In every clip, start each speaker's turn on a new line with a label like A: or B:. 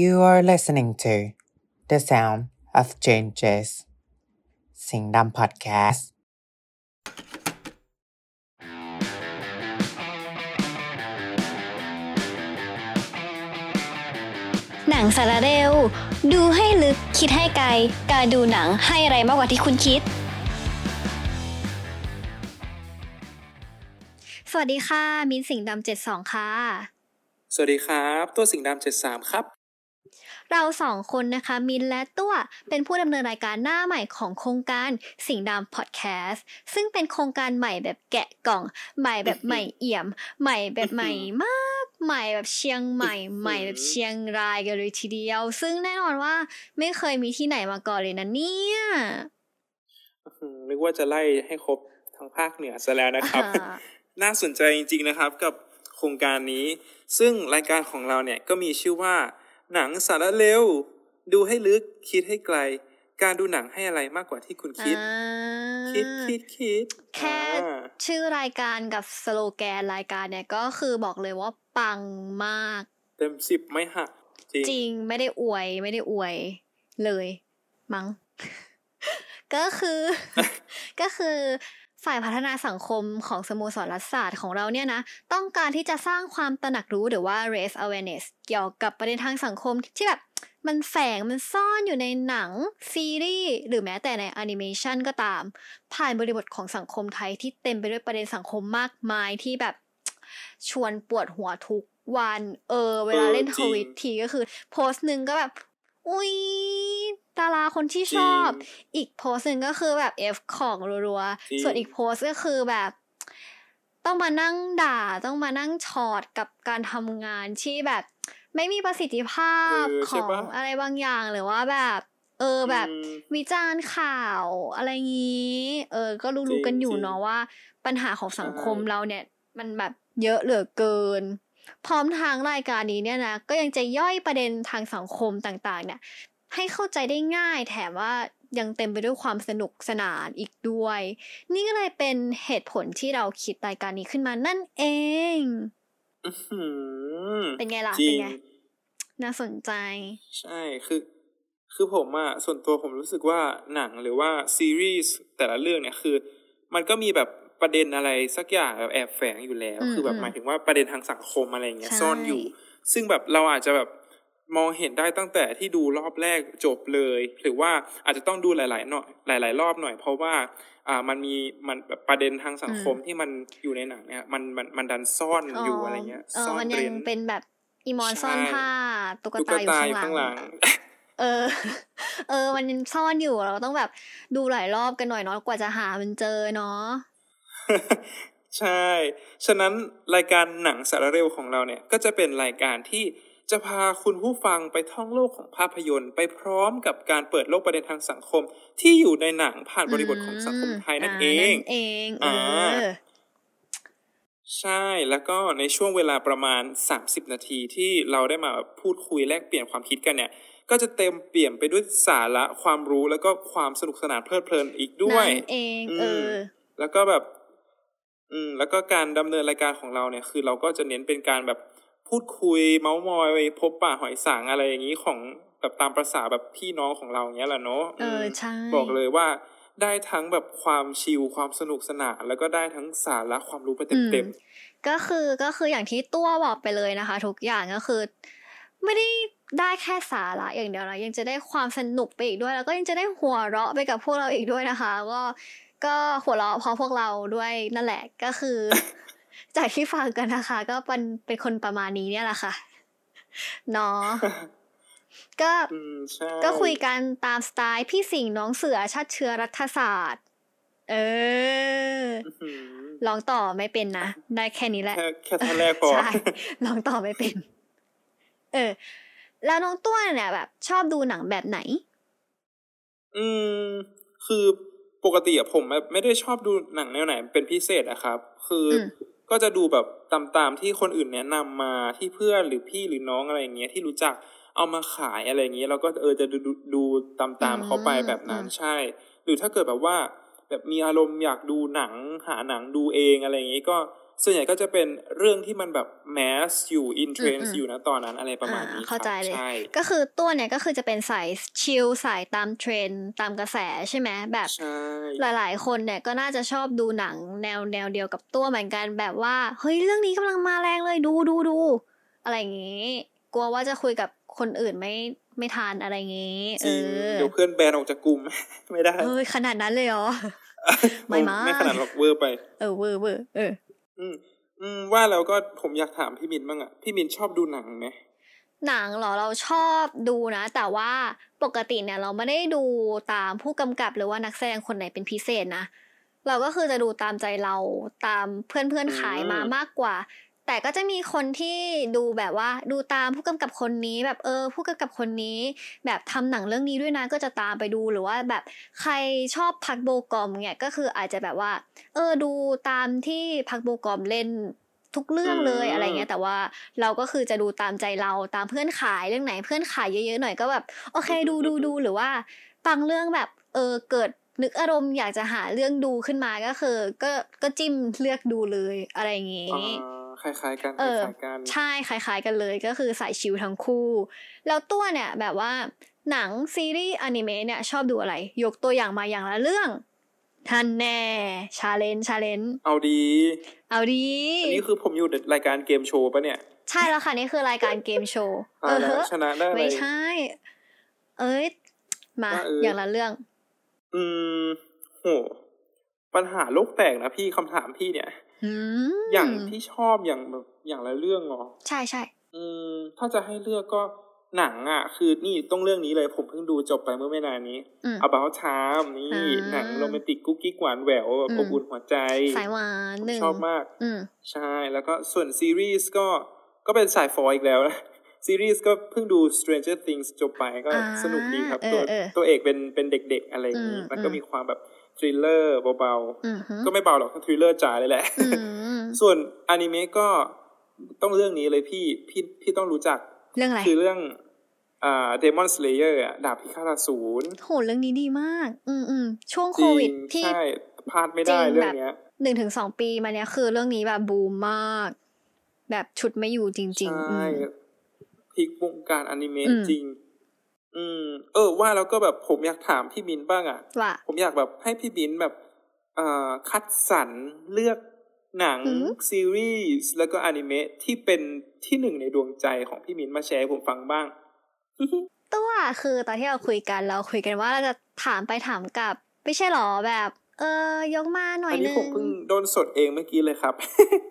A: You are listening to The Sound of Changes สิงห์ดำพอดแคสต์
B: หนังสารเร็ว ดูให้ลึกคิดให้ไกล การดูหนังให้อะไรมากกว่าที่คุณคิด สวัสดีค่ะ มินสิงห์ดำเจ็ดสองค่ะ
C: สวัสดีครับ ตัวสิงห์ดำเจ็ดสามครับ
B: เราสองคนนะคะ มินและตัวเป็นผู้ดำเนินรายการหน้าใหม่ของโครงการสิงห์ดำพอดแคสต์ซึ่งเป็นโครงการใหม่แบบแกะกล่อง ใหม่แบบใหม่เอี่ยม ใหม่แบบใหม่มาก ใหม่แบบเชียงใหม่ ใหม่แบบเชียงรายกันเลยทีเดียว ซึ่งแน่นอนว่าไม่เคยมีที่ไหนมาก่อนเลยนะเนี่ย
C: อืมนึกว่าจะไล่ให้ครบทั้งภาคเหนือซะแล้วนะครับ
B: อ่า
C: น่าสนใจจริงๆนะครับกับโครงการนี้ ซึ่งรายการของเราเนี่ยก็มีชื่อว่า หนังสารเร็ว ดูให้ลึกคิดให้ไกล การดูหนังให้อะไรมากกว่าที่คุณคิด
B: อ่า
C: คิดคิดคิด
B: แค่
C: อ่า
B: ชื่อรายการกับสโลแกนรายการเนี่ยก็คือบอกเลยว่าปังมาก
C: เต็มสิบไม่หักจริง
B: จริงไม่ได้อวยไม่ได้อวยเลย มั้งก็คือ ก็คือ ฝ่ายพัฒนาสังคมของสโมสรรัฐศาสตร์ของเราเนี่ยนะ ต้องการที่จะสร้างความตระหนักรู้หรือว่า raise awareness เกี่ยวกับประเด็นทางสังคมที่แบบมันแฝงมันซ่อนอยู่ในหนัง ซีรีส์ หรือแม้แต่ในแอนิเมชันก็ตาม ผ่านบริบทของสังคมไทยที่เต็มไปด้วยประเด็นสังคมมากมายที่แบบชวนปวดหัวทุกวัน เออ เวลาเล่น
C: เท
B: วิตทีก็คือ โพสต์หนึ่งก็แบบ อุ๊ย ดาราคนที่ชอบ
C: จริง
B: อีกโพสต์หนึ่งก็คือแบบ F ของรัว
C: จริง
B: ๆส่วนอีกโพสต์ก็คือแบบ ต้องมานั่งด่าต้องมานั่งชอดกับการทำงานที่แบบ ไม่มีประสิทธิภาพ
C: เออ
B: ข
C: ใช่
B: อง
C: ปะ
B: อะไรบางอย่างหรือว่าแบบเออแบบ
C: อืม
B: วิจารณ์ข่าวอะไรงี้ เออ ก็
C: จริ
B: รู้
C: ง
B: ๆกันอยู่
C: จริง
B: เนาะว่า ปัญหาของสังคม
C: ใช่
B: เราเนี่ย มันแบบเยอะเหลือเกิน พร้อมทางรายการนี้เนี่ยนะก็ยังจะย่อยประเด็นทางสังคมต่างๆ เนี่ย ให้เข้าใจได้ง่าย แถมว่ายังเต็มไปด้วยความสนุกสนานอีกด้วย นี่ก็เลยเป็นเหตุผลที่เราคิดรายการนี้ขึ้นมานั่นเอง
C: อื้อหือ
B: เป็นไงล่ะ
C: จริ
B: เป็น
C: ง
B: ไงน่าสนใจ
C: ใช่คือ คือผมอะส่วนตัวผมรู้สึกว่าหนังหรือว่าซีรีส์แต่ละเรื่องเนี่ยคือ มันก็มีแบบประเด็นอะไรสักอย่างแบบแอบแฝงอยู่แล้ว
B: อืม
C: คือแบบ
B: อืม
C: หมายถึงว่าประเด็นทางสังคมอะไรอย่างเงี้ย
B: ใช่
C: ซ่อนอยู่ ซึ่งแบบเราอาจจะแบบ มองเห็นได้ตั้งแต่ที่ดูรอบแรกจบเลย หรือว่าอาจจะต้องดูหลายๆหน่อยหลาย ๆ รอบหน่อย เพราะว่าอ่ามันมีมันแบบประเด็นทางสังคมที่มันอยู่ในหนังเนี่ยมันมันมันดันซ่อนอยู่อะไรเงี้ย
B: เออ
C: ซ่อน
B: มันยั
C: เร้
B: ง
C: น
B: เป็นแบบอีมอนซ่อน
C: ใช่
B: ผ้าตุ๊ก
C: ตุ๊ก
B: ตาอยู่
C: ตา
B: ข้า
C: อยู่
B: ง
C: ข้าง
B: ห
C: ห
B: ลั
C: ลั
B: ง
C: ง
B: เออ เออ มันยังซ่อนอยู่เราต้องแบบดูหลายรอบกันหน่อยเนาะกว่าจะหามันเจอเนาะ
C: ใช่ ฉะนั้นรายการหนังสารเร็วของเราเนี่ย ก็จะเป็นรายการที่ จะพาคุณผู้ฟังไปท่องโลกของภาพยนตร์ ไปพร้อมกับการเปิดโลกประเด็นทางสังคม ที่อยู่ในหนังผ่านบริบทของสังคมไทยนั่นเอง
B: นั่นเองเออ
C: อ่าใช่แล้วก็ในช่วงเวลาประมาณ 30 นาทีที่เราได้มาพูดคุยแลกเปลี่ยนความคิดกันเนี่ย ก็จะเต็มเปลี่ยนไปด้วยสาระความรู้แล้วก็ความสนุกสนานเพลิดเพลินอีกด้วย
B: นั่นเองเออ
C: มแล้วก็แบบ อืม แล้วก็การดำเนินรายการของเราเนี่ย คือเราก็จะเน้นเป็นการแบบ พูดคุยเมาส์มอย พบปะหอยสังอะไรอย่างนี้ของแบบตามประษาแบบพี่น้องของเราอย่างเงี้ยแหละเนาะ
B: เออ
C: ม
B: ใช่
C: บอกเลยว่าได้ทั้งแบบความชิลความสนุกสนานแล้วก็ได้ทั้งสาระความรู้ไปเต็ม
B: ก็คือก็คืออย่างที่ตัวบอกไปเลยนะคะ ทุกอย่างก็คือ ไม่ได้ได้แค่สาระอย่างเดียวนะยังจะได้ความสนุกไปอีกด้วย แล้วก็ยังจะได้หัวเราะไปกับพวกเราอีกด้วยนะคะ ก็ก็หัวเราะเพราะพวกเราด้วยนั่นแหละก็คือ จากที่ฟังกันนะคะ ก็เป็นเป็นคนประมาณนี้เนี่ยแหละค่ะเนาะก็
C: ๆอืมใช่
B: ก็คุยกันตามสไตล์พี่สิงห์น้องเสือชาติเชื้อรัฐศาสตร์ เออ
C: อื้อหือ
B: ลองต่อไม่เป็นนะ ได้แค่นี้แหละ
C: แค่แค่ท่อนแรกพอ
B: ใช่ลองต่อไม่เป็น เออ แล้วน้องตัวเนี่ยแบบ ชอบดูหนังแบบไหน
C: อืม คือปกติอะผมแบบไม่ได้ชอบดูหนังแนวไหนเป็นพิเศษอะครับ คืออ
B: ม
C: ก็จะดูแบบตามๆที่คนอื่นแนะนำมาที่เพื่อนหรือพี่หรือน้องอะไรอย่างเงี้ยที่รู้จักเอามาขายอะไรอย่างเงี้ยเราก็เออจะดูดูดูตามๆเขาไปแบบนั้นใช่ หรือถ้าเกิดแบบว่า แบบมีอารมณ์อยากดูหนังหาหนังดูเองอะไรอย่างงี้ก็ ส่วนใหญ่ก็จะเป็นเรื่องที่มันแบบ mass อยู่ in trend
B: อื
C: ด์
B: ม
C: อยู่นะตอนนั้นอะไรประมาณ
B: อ่า
C: นี้
B: เข้าใจ
C: ครับ
B: เลย
C: ใช่
B: ก็คือตัวเนี่ยก็คือจะเป็นสาย chill สายตามเทรนด์ตามกระแสใช่ไหมแบบ
C: ใช่
B: หลายๆ คนเนี่ยก็น่าจะชอบดูหนังแนวแนวเดียวกับตัวเหมือนกันแบบว่าเฮ้ยเรื่องนี้กำลังมาแรงเลยดูดูดูอะไรอย่างงี้กลัวว่าจะคุยกับคนอื่นไม่ไม่ทันอะไรอย่างงี้
C: จริง
B: เออ
C: เดี๋ยวเพื่อนแบนออกจากกลุ่มไม่ได้
B: เฮ้ยขนาดนั้นเลยเหรอไม่มา
C: ไม่ขนาดหรอกเวอร์ไป
B: เออเวอร์เวอร์เออ
C: อืม อืม ว่าแล้วก็ผมอยากถามพี่มินบ้างอะพี่มินชอบดูหนังไหม
B: หนังเหรอเราชอบดูนะ แต่ว่าปกติเนี่ยเราไม่ได้ดูตามผู้กำกับหรือว่านักแสดงคนไหนเป็นพิเศษนะเราก็คือจะดูตามใจเราตามเพื่อนเพื่อนๆขายมามากกว่า แต่ก็จะมีคนที่ดูแบบว่าดูตามผู้กำกับคนนี้ แบบเออ ผู้กำกับคนนี้ แบบทำหนังเรื่องนี้ด้วยนะก็จะตามไปดูหรือว่าแบบใครชอบพักโบกอมเนี่ยก็คืออาจจะแบบว่า เออดูตามที่พักโบกอมเล่นทุกเรื่องเลยอะไรเงี้ยแต่ว่าเราก็คือจะดูตามใจเราตามเพื่อนขายเรื่องไหนเพื่อนขายเยอะๆหน่อยก็แบบโอเคดูดูดูหรือว่าบางเรื่องแบบเออเกิดนึกอารมณ์อยากจะหาเรื่องดูขึ้นมาก็คือ ก็ก็จิ้มเลือกดูเลยอะไรอย่างงี้
C: อ่า คล้ายๆกันค
B: เออ
C: ล้ายๆกัน
B: ใช่คล้าย ๆ กันเลยก็คือสายชิลทั้งคู่ แล้วตัวเนี่ยแบบว่าหนังซีรีส์อนิเมะเนี่ยชอบดูอะไร ยกตัวอย่างมาอย่างละเรื่องท่านแน่ชาเลนชาเลน
C: เอาดี
B: เอาดี
C: อันนี้คือผมอยู่ในรายการเกมโชว์ปะเนี่ย
B: ใช่แล้วค่ะ นี่คือรายการเกมโชว์
C: ตายแล้วชนะได้เลย
B: ไม่ใช่ เอ้ยมา
C: ว่าเออ
B: อ
C: อ
B: ย่างละเรื่อง
C: อืมโหปัญหาโลกแตกนะพี่คำถามพี่เนี่ย
B: อืม
C: อย่างที่ชอบอย่างแบบอย่างละเรื่องเหรอ
B: ใช่ใช่
C: อืมถ้าจะให้เลือกก็หนังอะ คือนี่ต้องเรื่องนี้เลยผมเพิ่งดูจบไปเมื่อไม่นานนี้
B: อืม
C: About Time นี่
B: อ่า
C: หนังโรแมนติกกุ๊กกิ๊กหวานแหววแบบ
B: อืม
C: อบอุ่นหัวใจ
B: สายหวาน
C: ผม
B: หนึ่ง
C: ชอบมาก
B: อืม
C: ใช่แล้วก็ส่วนซีรีส์ก็ก็เป็นสายฟออีกแล้วนะซีรีส์ก็เพิ่งดู Stranger Things จบไปก็
B: อ่า
C: สนุกดีครับ
B: เออ
C: ตัว
B: เออ
C: ตัวเอกเป็นเป็นเด็กๆอะไรอย่างนี้
B: อืม
C: มันก็
B: อืม
C: มีความแบบ ทริลเลอร์เบา
B: อืมฮึ
C: ๆก็ไม่เบาหรอกทริลเลอร์จ๋าเลยแหละ
B: อืม
C: ส่วนอนิเมะก็ต้องเรื่องนี้เลยพี่พี่พี่ต้องรู้จัก
B: เรื่องอะไร
C: คือเรื่องอ่า Demon Slayer อะดาบพิฆาตอสูร
B: โหเรื่องนี้ดีมาก อืมอืมช่วง
C: จ
B: โค
C: ริ
B: วิด
C: ง
B: ที่
C: ใช่พลาดไม่ได้
B: จริง
C: เรื่อ
B: แบบ
C: งเนี้ย
B: หนึ่งถึงสองปีมาเนี้ยคือเรื่องนี้แบบบูมมาก แบบชุดไม่อยู่จริงๆอื
C: ใช่
B: ม
C: พลิกวงการอนิเมะ
B: อืม
C: จริง อืม เออ ว่าแล้วก็แบบผมอยากถามพี่มินบ้างอะ
B: ว่า
C: ผมอยากแบบให้พี่มินแบบเอ่อคัดสรรเลือกหนัง
B: หืม
C: ซีรีส์แล้วก็อนิเมะที่เป็นที่หนึ่งในดวงใจของพี่มินมาแชร์ให้ผมฟังบ้าง
B: ตัวคือตอนที่เราคุยกันเราคุยกันว่าเราจะถามไปถามกลับ ไม่ใช่หรอแบบ เออยกมาหน่อ
C: อั
B: ย
C: น
B: นึ
C: นี้
B: ง
C: ผมเพิ่งโดนสดเองเมื่อกี้เลยครับ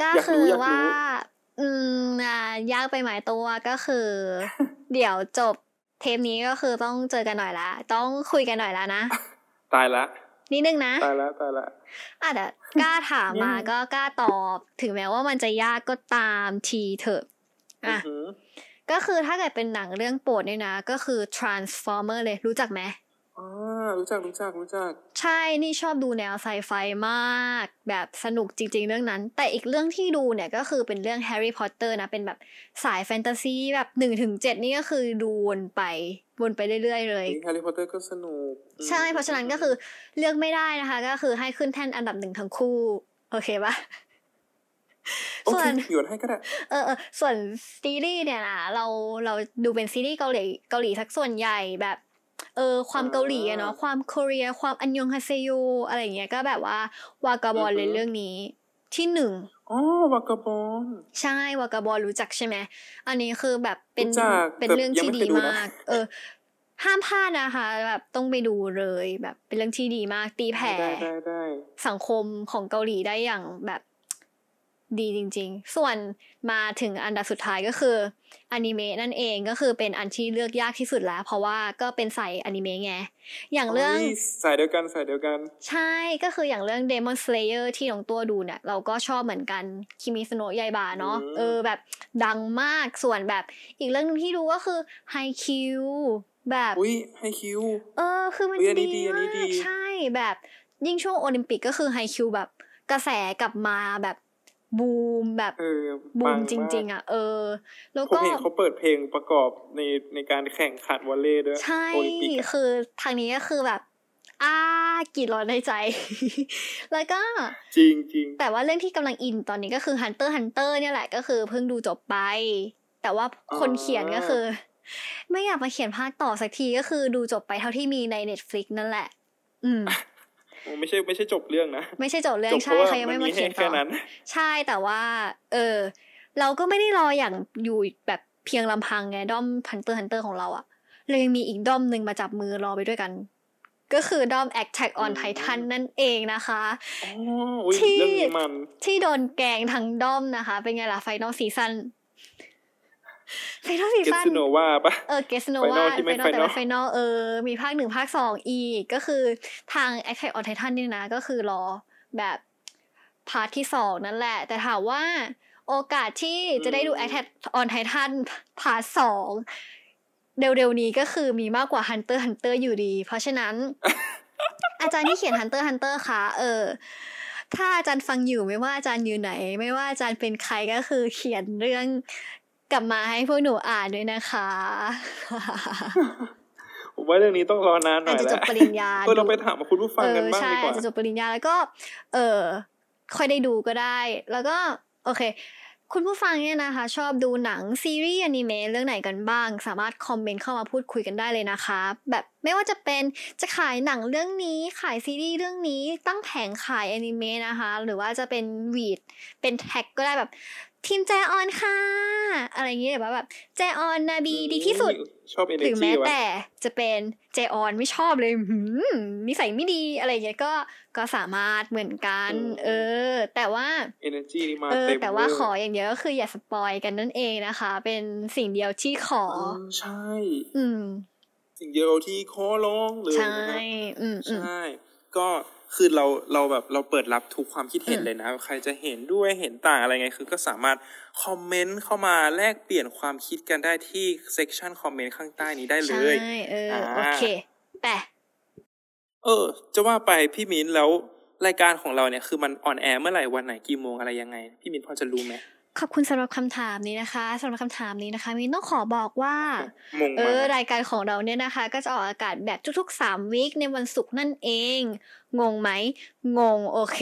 B: ก็
C: อยาก
B: คื
C: รู้
B: อ
C: อยาก
B: ว่า
C: รู้
B: อืมอ่ายากไปหมายตัวก็คือ เดี๋ยวจบ เทปนี้ก็คือต้องเจอกันหน่อยละ ต้องคุยกันหน่อยละนะ
C: ตายละ
B: นิดนึงนะ
C: ตายละตายละ
B: อาจจะกล้าถามมา
C: อืม
B: ก็กล้าตอบ ถึงแม้ว่ามันจะยากก็ตามทีเถอะ อะ
C: อือหือ
B: ก็คือถ้าเกิดเป็นหนังเรื่องโปรดเนี่ยนะ ก็คือ Transformer เลยรู้จักไหม
C: อ่ารู้จักรู้จักรู้จัก
B: ใช่นี่ชอบดูแนวไซไฟมาก แบบสนุกจริง ๆ เรื่องนั้น แต่อีกเรื่องที่ดูเนี่ยก็คือเป็นเรื่องแฮร์รี่พอตเตอร์นะ เป็นแบบสายแฟนตาซีแบบหนึ่งถึงเจ็ดนี่ก็คือดูวนไปวนไปเรื่อยๆเลย
C: แฮร์รี่พอตเตอร์ก็สนุกอืม
B: ใช่ เพราะฉะนั้นก็คือเลือกไม่ได้นะคะ ก็คือให้ขึ้นแท่นอันดับหนึ่งทั้งคู่ โอเคปะ
C: โอ
B: ส่ว
C: เคนหยวนให้ก็ได้
B: เออเออส่วนซีรีส์เนี่ยนะเราเราดูเป็นซีรีส์เกาหลีเกาหลีสักส่วนใหญ่แบบ เออความเกาหลีอะเนาะความเกาหลีความอันยองฮาเซโยอะไรอย่างเงี้ยก็แบบว่าวากาบอลเลยเรื่องนี้ที่หนึ่ง
C: อ๋อวากาบอล
B: ใช่วากาบอลรู้จักใช่ไหมอันนี้คือแบบเป็น
C: รู้จัก
B: เป็น
C: แต่
B: เรื่อง
C: ยัง
B: ที่
C: ไม่
B: ดี
C: เคยดูนะ
B: มาก เออ ห้ามพลาดนะคะ แบบต้องไปดูเลยแบบเป็นเรื่องที่ดีมากตีแผ่
C: ได้ได้ได้
B: สังคมของเกาหลีได้อย่างแบบ ดีจริง ๆ ส่วนมาถึงอันดับสุดท้ายก็คืออนิเมะนั่นเองก็คือเป็นอันที่เลือกยากที่สุดแล้ว เพราะว่าก็เป็นสายอนิเมะไง อย่างเรื่อง
C: โยสายเดียวกันสายเดียวกัน
B: ใช่ก็คืออย่างเรื่อง Demon Slayer ที่น้องตัวดูเนี่ย เราก็ชอบเหมือนกัน Kimetsu no Yaiba เนาะ
C: อืม
B: เออแบบดังมากส่วนแบบอีกเรื่องหนึงที่ดูก็คือ Haikyuu แบบ
C: อุ้ย Haikyuu
B: เออคือมัน
C: เฮ้ยอันนี้
B: ดี
C: ดีอันนี้ดี
B: มากใช่แบบยิ่งช่วงโอลิมปิกก็คือ Haikyuu แบบกระแสกลับมาแบบ บูมแบบ
C: เออ
B: บูมปั
C: ง
B: จริง ๆ อะ เออ แล้ว
C: ผม
B: ก็
C: เห็นเขาเปิดเพลงประกอบในในการแข่งขันวอลเลย์ด้วย
B: ใช่
C: โอลิมปิกอะ
B: คือทางนี้ก็คือแบบอ่ากรีดร้องในใจ แล้วก็
C: จริงจริง
B: แต่ว่าเรื่องที่กำลังอินตอนนี้ก็คือ Hunter Hunter เนี่ยแหละก็คือเพิ่งดูจบไป แต่ว่าคนเขียนก็คือ ไม่อยากมาเขียนภาคต่อสักทีก็คือดูจบไปเท่าที่มีใน Netflix นั่นแหละ อืม
C: ไม่ใช่ไม่ใช่จบเรื่องนะ
B: ไม่ใช่จบเรื่อง
C: จบเพ
B: ใช่
C: ราะว่า
B: เขายังไม่มาเขียนต่อ ใช่ มั
C: นมีแค่นั้น
B: ใช่แต่ว่า เออ เราก็ไม่ได้รออย่างอยู่แบบเพียงลำพังไงด้อม Hunter Hunter ของเราอะเรายังมีอีกด้อมหนึ่งมาจับมือรอไปด้วยกัน ก็คือด้อม Attack on Titan
C: อืม
B: Titan นั่นเองนะคะ
C: อ๋ออุ๊ย
B: ที่
C: เรื่องนี้มัน
B: ที่โดนแกงทั้งด้อมนะคะ เป็นไงล่ะ final season ไฟนอลซี
C: เก
B: ซั่น
C: สโนวาปะ
B: เออเกสโน
C: Final
B: วา
C: ที่
B: ไฟ
C: ไม่
B: นอลแต่
C: Final
B: ว่าไฟนอลเออ มีภาคหนึ่งภาคสองอีก ก็คือทาง Attack on Titan นี่นะ ก็คือรอแบบพาร์ทที่สองนั่นแหละ แต่ถามว่าโอกาสที่จะได้ดู Attack on Titan พาร์ทสองเร็วๆนี้ก็คือมีมากกว่า Hunter Hunter อยู่ดี เพราะฉะนั้น อาจารย์ที่เขียน Hunter Hunter คะเออ ถ้าอาจารย์ฟังอยู่ไม่ว่าอาจารย์อยู่ไหน ไม่ว่าอาจารย์เป็นใครก็คือเขียนเรื่อง กลับมาให้พวกหนูอ่านด้วยนะคะ
C: ผมว่าเรื่องนี้ต้องรอนานหน่
B: อา
C: อ
B: จ
C: ย
B: จะจ
C: แล้
B: บ
C: ว
B: ปริญญา
C: เออเราไปถามคุณผู้ฟังกันบ้าง
B: เออใช่
C: ดีกว่า
B: อาจจะจบปริญญาแล้วก็ เออค่อยได้ดูก็ได้ แล้วก็ โอเค คุณผู้ฟังเนี่ยนะคะ ชอบดูหนังซีรีส์อนิเมะเรื่องไหนกันบ้าง สามารถคอมเมนต์เข้ามาพูดคุยกันได้เลยนะคะ แบบไม่ว่าจะเป็นจะขายหนังเรื่องนี้ขายซีรีส์เรื่องนี้ตั้งแผงขายอนิเมะนะคะ หรือว่าจะเป็นวีดเป็นแท็กก็ได้แบบ ทีมแจออนค่ะ อะไรอย่างเงี้ยแบบว่าแบบแจออนนาบีดีที่สุด
C: ชอบเอเน
B: หรือ
C: จี
B: แม้
C: วะ
B: แต่จะเป็นเจออนไม่ชอบเลยหืมนิสัยไม่ดีอะไรอย่างเงี้ยก็ก็สามารถเหมือนกัน เออ แต่ว่า
C: เอเนจีนี่มา
B: เออ
C: เต็ม
B: แต่ว่า
C: เลย
B: ขออย่างเดียวก็คืออย่าสปอยกันนั่นเองนะคะ เป็นสิ่งเดียวที่ขอ
C: เออใช่
B: อืม
C: สิ่งเดียวที่ขอร้องเลย
B: ใช่
C: นะครับ
B: อืมอืม
C: ใช่ ก็ คือเราเราแบบเราเปิดรับทุกความคิดเห็น
B: อืม
C: เลยนะ ใครจะเห็นด้วยเห็นต่างอะไรไง คือก็สามารถ comment เข้ามาแลกเปลี่ยนความคิดกันได้ที่เซ c ชันคอมเมนต์ข้างใต้นี้ได้เล
B: ใช่เออ
C: อ่า
B: โอเค แต่
C: เออ จะว่าไปพี่มิ้นแล้วรายการของเราเนี่ยคือมัน on air เมื่อไหร่วันไหนกี่โมงอะไรยังไง พี่มิ้นพอจะรู้ไหม
B: ขอบคุณสำหรับคำถามนี้นะคะสำหรับคำถามนี้นะคะมินต้องขอบอกว่า
C: มง
B: เอ
C: มา
B: อรายการของเราเนี่ยนะคะ ก็จะออกอากาศแบบทุกๆสาม week ในวันศุกร์นั่นเอง งงไหมงงโอเค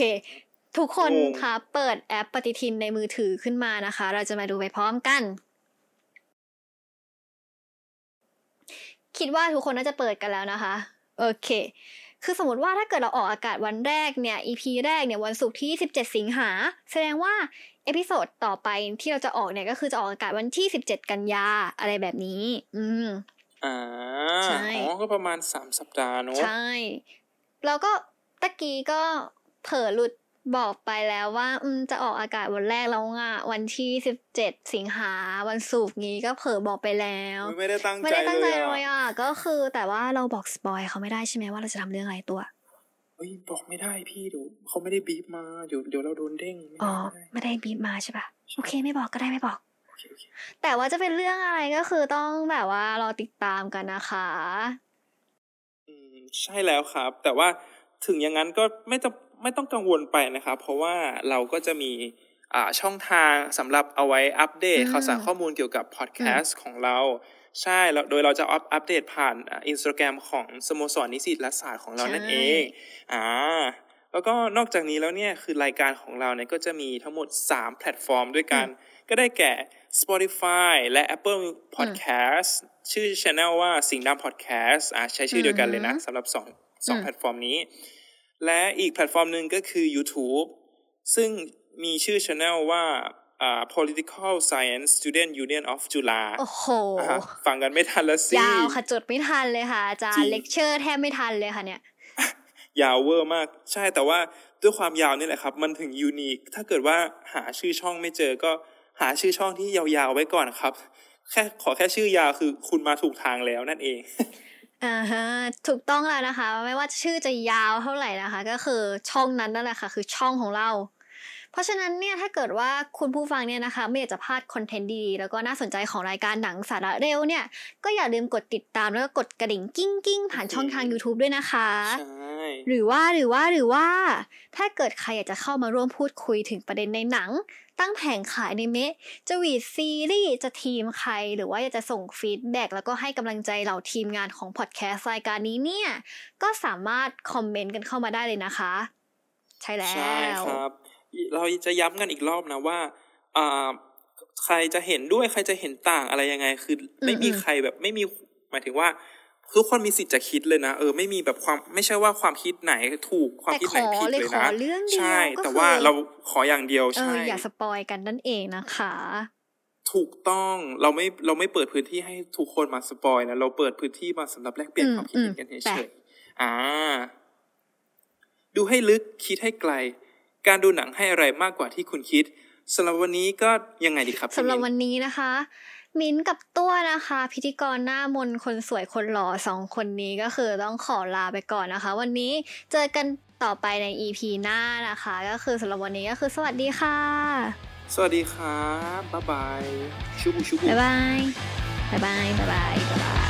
B: ทุกคนคะเปิดแอปปฏิทินในมือถือขึ้นมานะคะ เราจะมาดูไปพร้อมกัน คิดว่าทุกคนน่าจะเปิดกันแล้วนะคะ โอเค คือสมมติว่าถ้าเกิดเราออกอากาศวันแรกเนี่ย EP แรกเนี่ยวันศุกร์ที่ 17 สิงหา แสดงว่า episode ต่อไปที่เราจะออกเนี่ยก็คือจะออกอากาศวันที่ 17 กันยาอะไรแบบนี้ อืม
C: อ่า
B: ใช่
C: อ๋อก็ประมาณสามสัปดาห์เนอะ
B: ใช่ แล้วก็ตะกี้ก็เผลอหลุด บอกไปแล้วว่าอืมจะออกอากาศวันแรกแล้วอะวันที่17สิงหาวันศุกร์นี้ก็เผลอบอกไปแล้ว
C: ไม่ได้ตั้ง
B: ไม่
C: ใจ
B: ได้ตั้งใจ
C: เล
B: เลย
C: ย
B: ย
C: อะ
B: อะก็คือแต่ว่าเราบอกสปอยเขาไม่ได้ใช่ไหมว่าเราจะทำเรื่องอะไรตัว
C: เฮ้ยบอกไม่ได้พี่เดี๋ยวเขาไม่ได้บีบมาเดี๋ยวเดี๋ยวเราโดนเด้งไม่
B: อ๋อ
C: ได้
B: ไม่ได้บีบมาใช่ปะโอเคไม่บอกก็ได้ไม่บอก
C: โอเคโอเค
B: แต่ว่าจะเป็นเรื่องอะไรก็คือต้องแบบว่ารอติดตามกันนะคะ
C: อืมใช่แล้วครับ แต่ว่าถึงอย่างนั้นก็ไม่ต้อง ไม่ต้องกังวลไปนะครับ เพราะว่าเราก็จะมีอ่าช่องทางสำหรับเอาไว้อัปเดต
B: อืม
C: ข่าวสารข้อมูลเกี่ยวกับพอดแคสต์ของเราใช่แล้วโดยเราจะอัปอัปเดตผ่านอินสตาแกรมของสโมสรนิสิตรัฐศาสตร์ของเรานั่นเองอ่าแล้วก็นอกจากนี้แล้วเนี่ยคือรายการของเราเนี่ยก็จะมีทั้งหมด 3 แพลตฟอร์มด้วยกัน ก็ได้แก่ Spotify และ Apple Podcast ชื่อ Channel ว่าสิงห์ดำ Podcast อ่าใช้ชื่อเดียวกันเลยนะ
B: อืม
C: สำหรับสองสอง
B: อืม
C: แพลตฟอร์มนี้ และอีกแพลตฟอร์มหนึ่งก็คือ YouTube ซึ่งมีชื่อ Channel ว่าอ่า Political Science Student Union of จุฬา
B: โอ้โห
C: อ่าฮะฟังกันไม่ทันละสิ
B: ยาวค่ะ จดไม่ทันเลยค่ะ อาจารย์
C: ง
B: เลคเชอร์แทบไม่ทันเลยค่ะเนี่ย
C: ยาวเวอร์มาก ใช่แต่ว่าด้วยความยาวนี่แหละครับ มันถึง unique ถ้าเกิดว่าหาชื่อช่องไม่เจอก็หาชื่อช่องที่ยาวๆไว้ก่อนครับ แค่ขอแค่ชื่อยาวคือคุณมาถูกทางแล้วนั่นเอง
B: อ่าฮะถูกต้องแล้วนะคะ ไม่ว่าชื่อจะยาวเท่าไหร่นะคะ ก็คือช่องนั้นนั่นแหละค่ะ คือช่องของเรา เพราะฉะนั้นเนี่ยถ้าเกิดว่าคุณผู้ฟังเนี่ยนะคะ ไม่อยากจะพลาด content ดีๆแล้วก็น่าสนใจของรายการหนังสาระเร็วเนี่ย ก็อย่าลืมกดติดตามแล้วก็กดกระดิ่งกิ้งกิ้งๆผ่านช่องทาง YouTube ด้วยนะคะ
C: ใช่
B: หรือว่าหรือว่าหรือว่า ถ้าเกิดใครอยากจะเข้ามาร่วมพูดคุยถึงประเด็นในหนัง ตั้งแผงขายในเมะจะหวีดซีรีส์จะทีมใคร หรือว่าอยากจะส่ง feedback แล้วก็ให้กำลังใจเหล่าทีมงานของพอดแคสต์รายการนี้เนี่ย ก็สามารถ comment กันเข้ามาได้เลยนะคะ ใช่แล้ว
C: ใช่ครับ เราจะย้ำกันอีกรอบนะว่าอ่าใครจะเห็นด้วยใครจะเห็นต่างอะไรยังไง คือไม่มีใครแบบไม่มีหมายถึงว่า ทุกคนมีสิทธิ์จะคิดเลยนะ เออไม่มีแบบความไม่ใช่ว่าความคิดไหนถูกความ
B: แต่
C: คิด
B: ข
C: ไหน
B: อ
C: ผิด
B: เลย
C: เลย
B: ขอ
C: นะ
B: เรื่องเดียว
C: ใช่
B: ก็
C: แต่
B: คือ
C: ว่าเราขออย่างเดียว
B: เอ
C: ใช่
B: ออย่าสปอยกันนั่นเองนะคะ
C: ถูกต้องเราไม่เราไม่เปิดพื้นที่ให้ทุกคนมาสปอยนะเราเปิดพื้นที่มาสำหรับแลกเปลี่ยน
B: อืม
C: ความคิดเห็นกัน
B: อืม
C: เฉ
B: แต่
C: ยๆอ่า ดูให้ลึกคิดให้ไกล การดูหนังให้อะไรมากกว่าที่คุณคิดสำหรับวันนี้ก็ยังไงดีครับพี่
B: สำหรับ
C: มิ้นท์
B: วันนี้นะคะ มิ้นท์กับตัวนะคะ พิธีกรหน้ามนต์คนสวยคนหล่อสองคนนี้ก็คือต้องขอลาไปก่อนนะคะ วันนี้เจอกันต่อไปใน EP หน้านะคะ ก็คือสำหรับวันนี้ก็คือสวัสดีค่ะ
C: สวัสดีครับบ๊ายบายชูบูชูบู
B: บ๊ายบายบ๊ายบายบ๊ายบายบ๊ายบาย